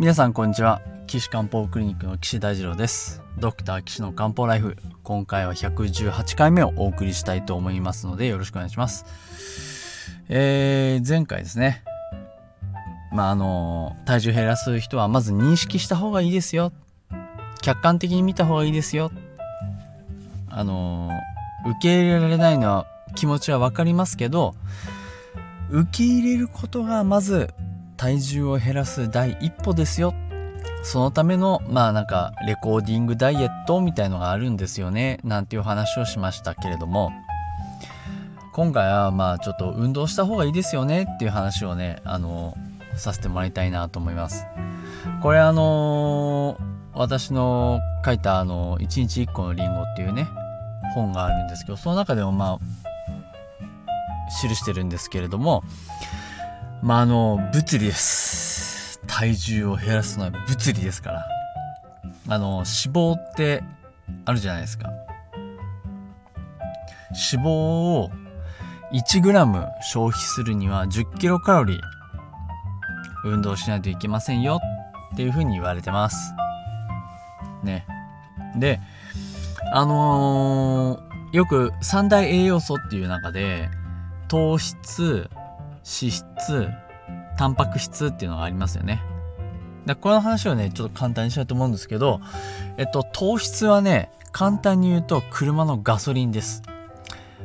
皆さんこんにちは。岸漢方クリニックの岸大二郎です。ドクター岸の漢方ライフ。今回は118回目をお送りしたいと思いますのでよろしくお願いします。えー、前回ですね。まああの体重減らす人はまず認識した方がいいですよ。客観的に見た方がいいですよ。あの受け入れられないのは気持ちは分かりますけど受け入れることがまず体重を減らす第一歩ですよ。そのためのまあなんかレコーディングダイエットみたいのがあるんですよね。なんていう話をしましたけれども。今回はまあちょっと運動した方がいいですよねっていう話をねあのさせてもらいたいなと思います。これあの私の書いたあの1日1個のリンゴっていうね本があるんですけどその中でもまあ記してるんですけれどもまああの物理です。体重を減らすのは物理ですから。あの脂肪ってあるじゃないですか。脂肪を 1g 消費するには 10kcal 運動しないといけませんよっていうふうに言われてます。ね。であのー、よく三大栄養素っていう中で糖質脂質タンパク質っていうのがありますよね。でこの話をねちょっと簡単にしたいと思うんですけどえっと糖質はね簡単に言うと車のガソリンです。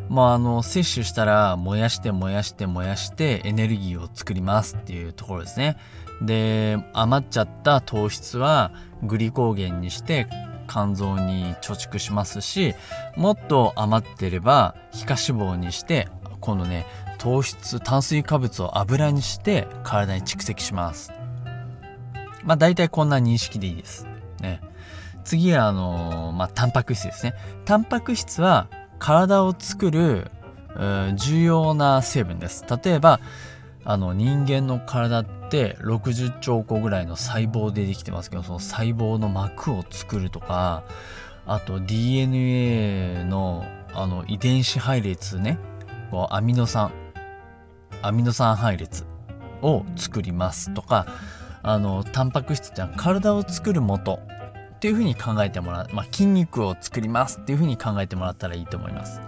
まああの摂取したら燃やして燃やして燃やしてエネルギーを作りますっていうところですね。で余っちゃった糖質はグリコーゲンにして肝臓に貯蓄しますしもっと余ってれば皮下脂肪にして今度ね糖質炭水化物を油にして体に蓄積します。まあ大体こんな認識でいいです。ね。次はあのー、まあタンパク質ですね。タンパク質は体を作る重要な成分です。例えばあの人間の体って60兆個ぐらいの細胞でできてますけどその細胞の膜を作るとかあと DNA のあの遺伝子配列ね。こうアミノ酸。アミノ酸配列を作りますとかあのタンパク質ってのは体を作る元っていうふうに考えてもらう、まあ、筋肉を作りますっていうふうに考えてもらったらいいと思います。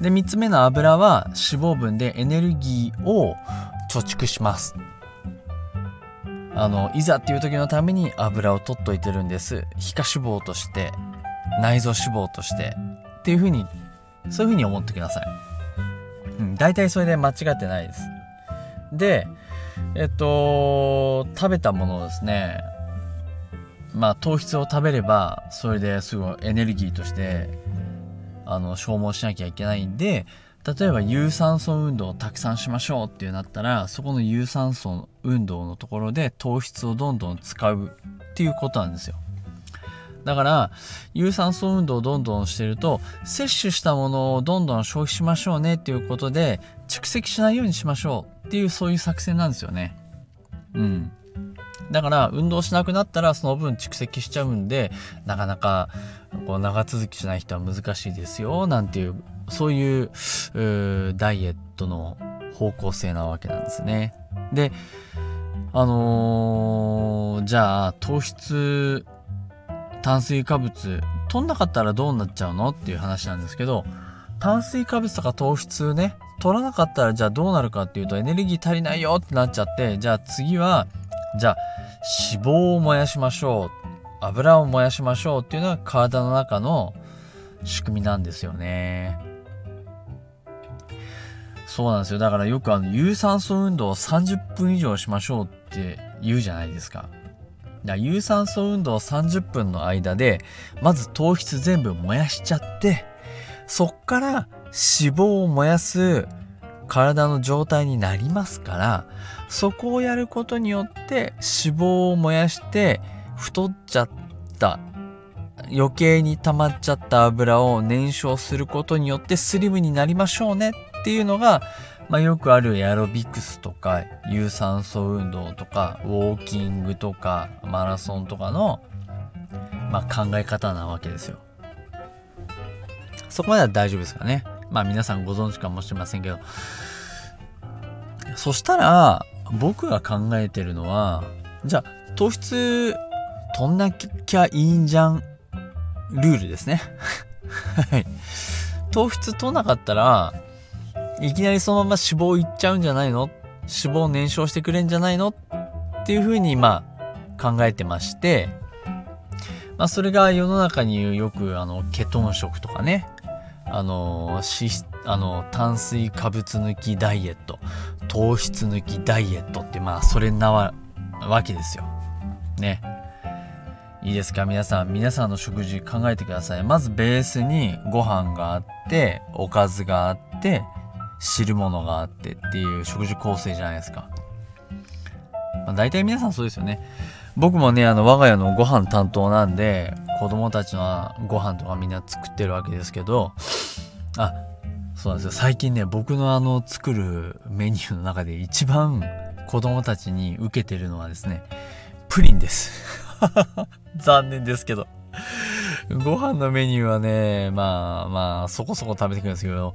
で3つ目の油は脂肪分でエネルギーを貯蓄します。あのいざっていう時のために油を取っといてるんです。皮下脂肪として内臓脂肪としてっていうふうにそういうふうに思ってください。うん、大体それで間違ってないです。で、えっと、食べたものをですね、まあ糖質を食べれば、それですごいエネルギーとして、あの、消耗しなきゃいけないんで、例えば有酸素運動をたくさんしましょうっていうなったら、そこの有酸素運動のところで糖質をどんどん使うっていうことなんですよ。だから、有酸素運動をどんどんしてると、摂取したものをどんどん消費しましょうねっていうことで、蓄積しないようにしましょうっていう、そういう作戦なんですよね。うん。だから、運動しなくなったら、その分蓄積しちゃうんで、なかなか、こう、長続きしない人は難しいですよ、なんていう、そういう、うダイエットの方向性なわけなんですね。で、あのー、じゃあ、糖質炭水化物取んなかったらどうなっちゃうのっていう話なんですけど炭水化物とか糖質ね取らなかったらじゃあどうなるかっていうとエネルギー足りないよってなっちゃってじゃあ次はじゃあ脂肪を燃やしましょう。油を燃やしましょうっていうのが体の中の仕組みなんですよね。そうなんですよ。だからよくあの有酸素運動を30分以上しましょうって言うじゃないですか。有酸素運動30分の間で、まず糖質全部燃やしちゃって、そっから脂肪を燃やす体の状態になりますから、そこをやることによって脂肪を燃やして太っちゃった余計に溜まっちゃった油を燃焼することによってスリムになりましょうねっていうのがまあ、よくあるエアロビクスとか有酸素運動とかウォーキングとかマラソンとかの、まあ、考え方なわけですよ。そこまでは大丈夫ですかね。まあ皆さんご存知かもしれませんけど。そしたら僕が考えてるのはじゃあ糖質取んなきゃいいんじゃんルールですね。はい。糖質取んなかったら、いきなりそのまま脂肪いっちゃうんじゃないの？脂肪燃焼してくれんじゃないの？っていうふうに、まあ、考えてまして、まあ、それが世の中によく、あの、ケトン食とかね、あの、脂質、あの、炭水化物抜きダイエット、糖質抜きダイエットって、まあ、それなわけですよ。ね。いいですか？皆さん。皆さんの食事考えてください。まずベースにご飯があって、おかずがあって、汁物があってっていう食事構成じゃないですか。まあ、大体皆さんそうですよね。僕もね、あの、我が家のご飯担当なんで、子供たちのご飯とかみんな作ってるわけですけど、あ、そうなんですよ。最近ね、僕のあの、作るメニューの中で一番子供たちに受けてるのはですね、プリンです。残念ですけど。ご飯のメニューはね、まあまあ、そこそこ食べてくるんですけど、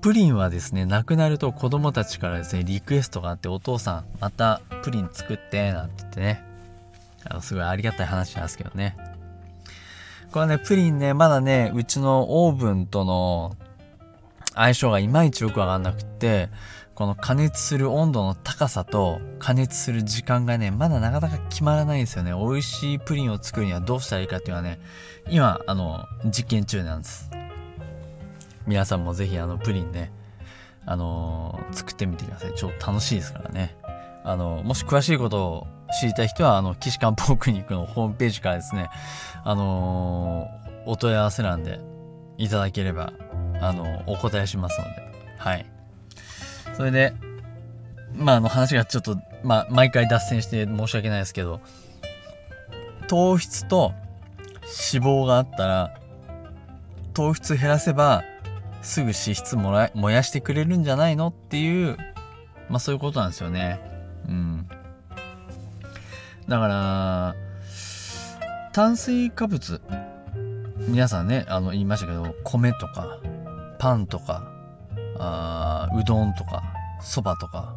プリンはですね、亡くなると子供たちからですね、リクエストがあって、お父さん、またプリン作って、なんて言ってね、あの、すごいありがたい話なんですけどね。これね、プリンね、まだね、うちのオーブンとの相性がいまいちよくわかんなくって、この加熱する温度の高さと加熱する時間がね、まだなかなか決まらないんですよね。美味しいプリンを作るにはどうしたらいいかっていうのはね、今、あの、実験中なんです。皆さんもぜひあの、プリンね、あのー、作ってみてください。超楽しいですからね。あの、もし詳しいことを知りたい人は、あの、岸漢方クリニックのホームページからですね、あのー、お問い合わせ欄でいただければ、あの、お答えしますので、はい。それで、まあ、あの話がちょっと、まあ、毎回脱線して申し訳ないですけど、糖質と脂肪があったら、糖質減らせば、すぐ脂質もら燃やしてくれるんじゃないのっていう、まあそういうことなんですよね。うん。だから、炭水化物、皆さんね、あの、言いましたけど、米とか、パンとか、あうどんとかそばとか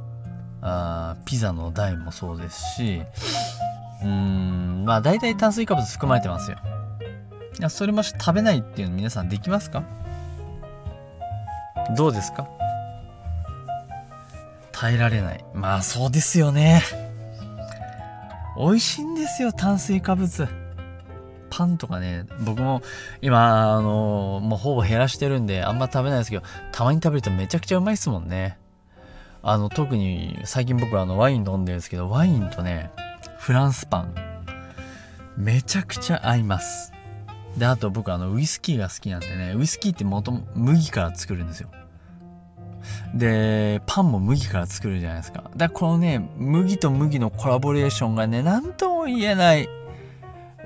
あピザの台もそうですしうんまあ大体炭水化物含まれてますよいやそれもし食べないっていうの皆さんできますか？どうですか？耐えられないまあそうですよね美味しいんですよ炭水化物パンとかね、僕も今、あのもうほぼ減らしてるんで、あんま食べないですけど、たまに食べるとめちゃくちゃうまいっすもんね。あの、特に最近僕はあのワイン飲んでるんですけど、ワインとね、フランスパン、めちゃくちゃ合います。で、あと僕あの、ウイスキーが好きなんでね、ウイスキーってもとも麦から作るんですよ。で、パンも麦から作るじゃないですか。だからこのね、麦と麦のコラボレーションがね、なんとも言えない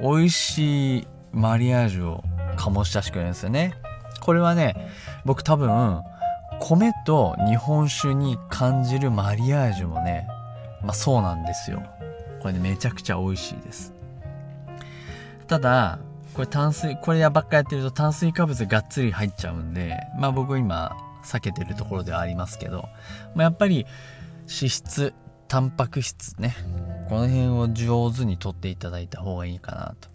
美味しいマリアージュを醸し出してくれるんですよね。これはね、僕多分、米と日本酒に感じるマリアージュもね、まあそうなんですよ。これね、めちゃくちゃ美味しいです。ただ、これ炭水、これやばっかやってると炭水化物がっつり入っちゃうんで、まあ僕今避けてるところではありますけど、まあ、やっぱり脂質、タンパク質ね、この辺を上手にとっていただいた方がいいかなと。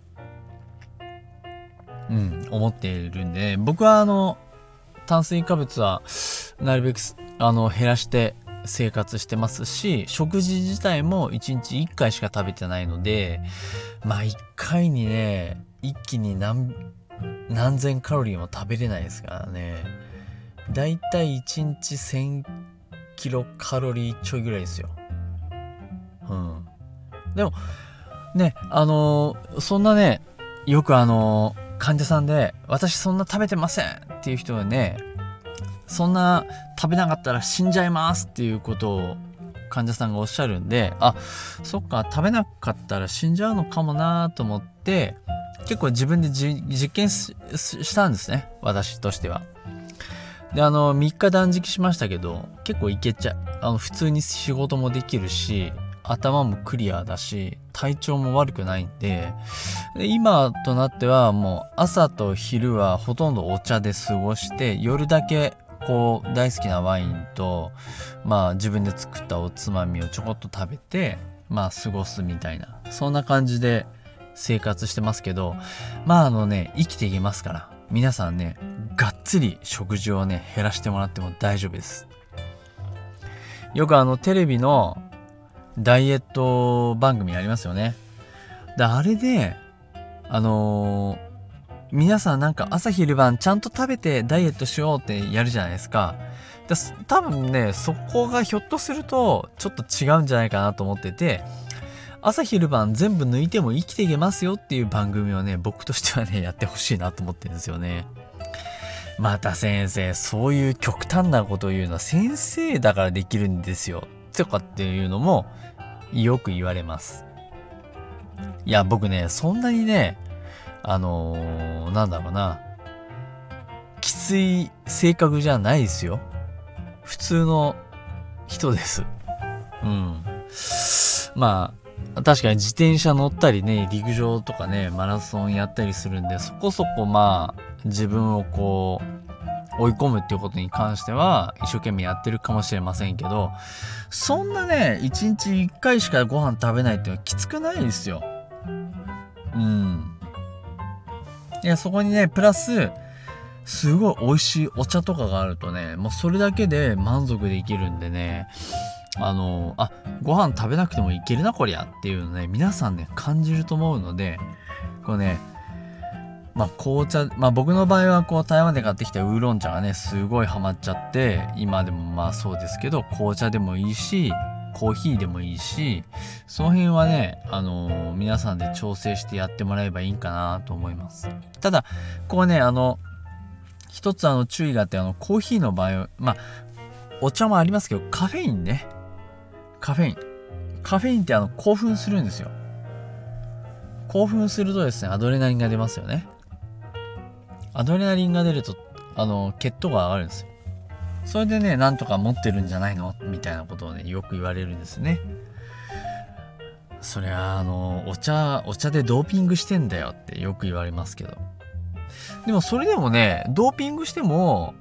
うん、思っているんで、僕はあの、炭水化物はなるべくあの減らして生活してますし、食事自体も1日1回しか食べてないので、まあ1回にね、一気に何、何千カロリーも食べれないですからね。だいたい1日1000キロカロリーちょいぐらいですよ。うん。でも、ね、あのー、そんなね、よくあのー、患者さんで、私そんな食べてませんっていう人はね、そんな食べなかったら死んじゃいますっていうことを患者さんがおっしゃるんで、あ、そっか、食べなかったら死んじゃうのかもなと思って、結構自分で実験したんですね。私としては。で、あの、3日断食しましたけど、結構いけちゃう。あの、普通に仕事もできるし、頭もクリアだし、体調も悪くないんで、今となってはもう朝と昼はほとんどお茶で過ごして、夜だけこう大好きなワインと、まあ自分で作ったおつまみをちょこっと食べて、まあ過ごすみたいなそんな感じで生活してますけど、まああのね、生きていけますから、皆さんね、がっつり食事をね、減らしてもらっても大丈夫です。よくあのテレビのダイエット番組ありますよね。で、あれで、あのー、皆さんなんか朝昼晩ちゃんと食べてダイエットしようってやるじゃないですか。で多分ね、そこがひょっとするとちょっと違うんじゃないかなと思ってて、朝昼晩全部抜いても生きていけますよっていう番組をね、僕としてはね、やってほしいなと思ってるんですよね。また先生、そういう極端なことを言うのは先生だからできるんですよ。とかっていうのもよく言われます。いや、僕ね、そんなにね、あのー、なんだろうな、きつい性格じゃないですよ。普通の人です。うん。まあ、確かに自転車乗ったりね、陸上とかね、マラソンやったりするんで、そこそこまあ、自分をこう、追い込むっていうことに関しては、一生懸命やってるかもしれませんけど、そんなね、一日一回しかご飯食べないっていうのはきつくないですよ。うん。いや、そこにね、プラス、すごい美味しいお茶とかがあるとね、もうそれだけで満足できるんでね、あの、あ、ご飯食べなくてもいけるな、こりゃっていうのね、皆さんね、感じると思うので、こうね、まあ、紅茶、まあ、僕の場合はこう台湾で買ってきたウーロン茶がねすごいハマっちゃって今でもまあそうですけど紅茶でもいいしコーヒーでもいいしその辺はね、あのー、皆さんで調整してやってもらえばいいかなと思います。ただこうねあの一つあの注意があってあのコーヒーの場合まあお茶もありますけどカフェインね。カフェイン。カフェインってあの興奮するんですよ。興奮するとですねアドレナリンが出ますよね。アドレナリンが出ると、あの、血糖が上がるんですよ。それでね、なんとか持ってるんじゃないの？みたいなことをね、よく言われるんですね。そりゃ、あの、お茶、お茶でドーピングしてんだよってよく言われますけど。でもそれでもね、ドーピングしても、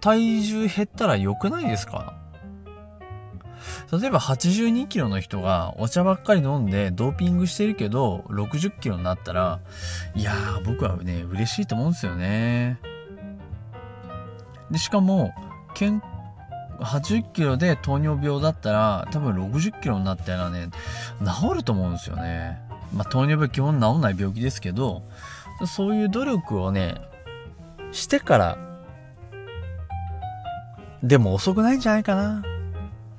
体重減ったら良くないですか？例えば82キロの人がお茶ばっかり飲んでドーピングしてるけど60キロになったらいやー僕はね嬉しいと思うんですよね。でしかも健80キロで糖尿病だったら多分60キロになったらね治ると思うんですよね。まあ糖尿病基本治んない病気ですけどそういう努力をねしてからでも遅くないんじゃないかな。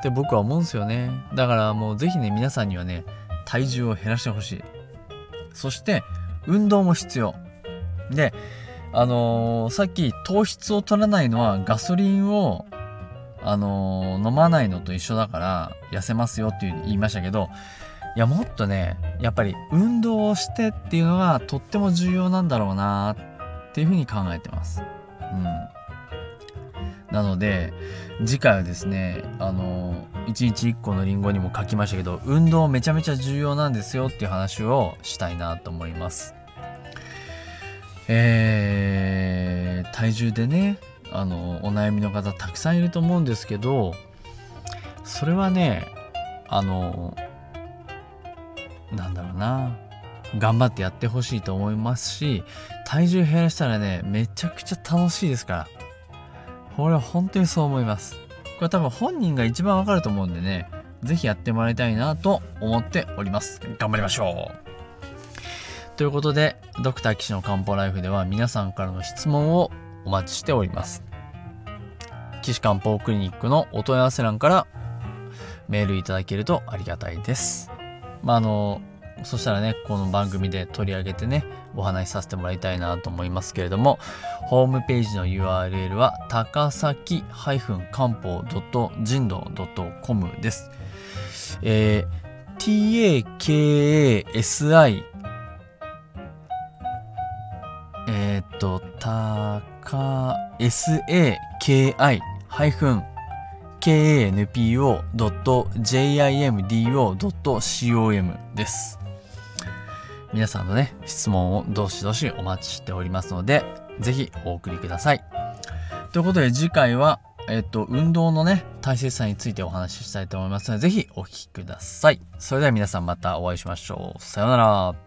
って僕は思うんですよね。だからもうぜひね、皆さんにはね、体重を減らしてほしい。そして、運動も必要。で、あのー、さっき糖質を取らないのはガソリンを、あのー、飲まないのと一緒だから痩せますよっていう言いましたけど、いや、もっとね、やっぱり運動をしてっていうのがとっても重要なんだろうなっていうふうに考えてます。うん。なので、次回はですね、あの、1日1個のリンゴにも書きましたけど、運動めちゃめちゃ重要なんですよっていう話をしたいなと思います。えー、体重でね、あの、お悩みの方たくさんいると思うんですけど、それはね、あの、なんだろうな、頑張ってやってほしいと思いますし、体重減らしたらね、めちゃくちゃ楽しいですから。これは本当にそう思います。これ多分本人が一番わかると思うんでね、ぜひやってもらいたいなと思っております。頑張りましょうということで、ドクター騎士の漢方ライフでは皆さんからの質問をお待ちしております。騎士漢方クリニックのお問い合わせ欄からメールいただけるとありがたいです。まあ、あの、そしたらね、この番組で取り上げてね、お話しさせてもらいたいなと思いますけれども、ホームページの URL は高崎漢方人道 .com です。えー、takasi えっと、たか、saki ハイフン kanpo.jimdo.com です。皆さんのね、質問をどしどしお待ちしておりますので、ぜひお送りください。ということで次回は、えっ、と、運動のね、大切さについてお話ししたいと思いますので、ぜひお聞きください。それでは皆さんまたお会いしましょう。さようなら。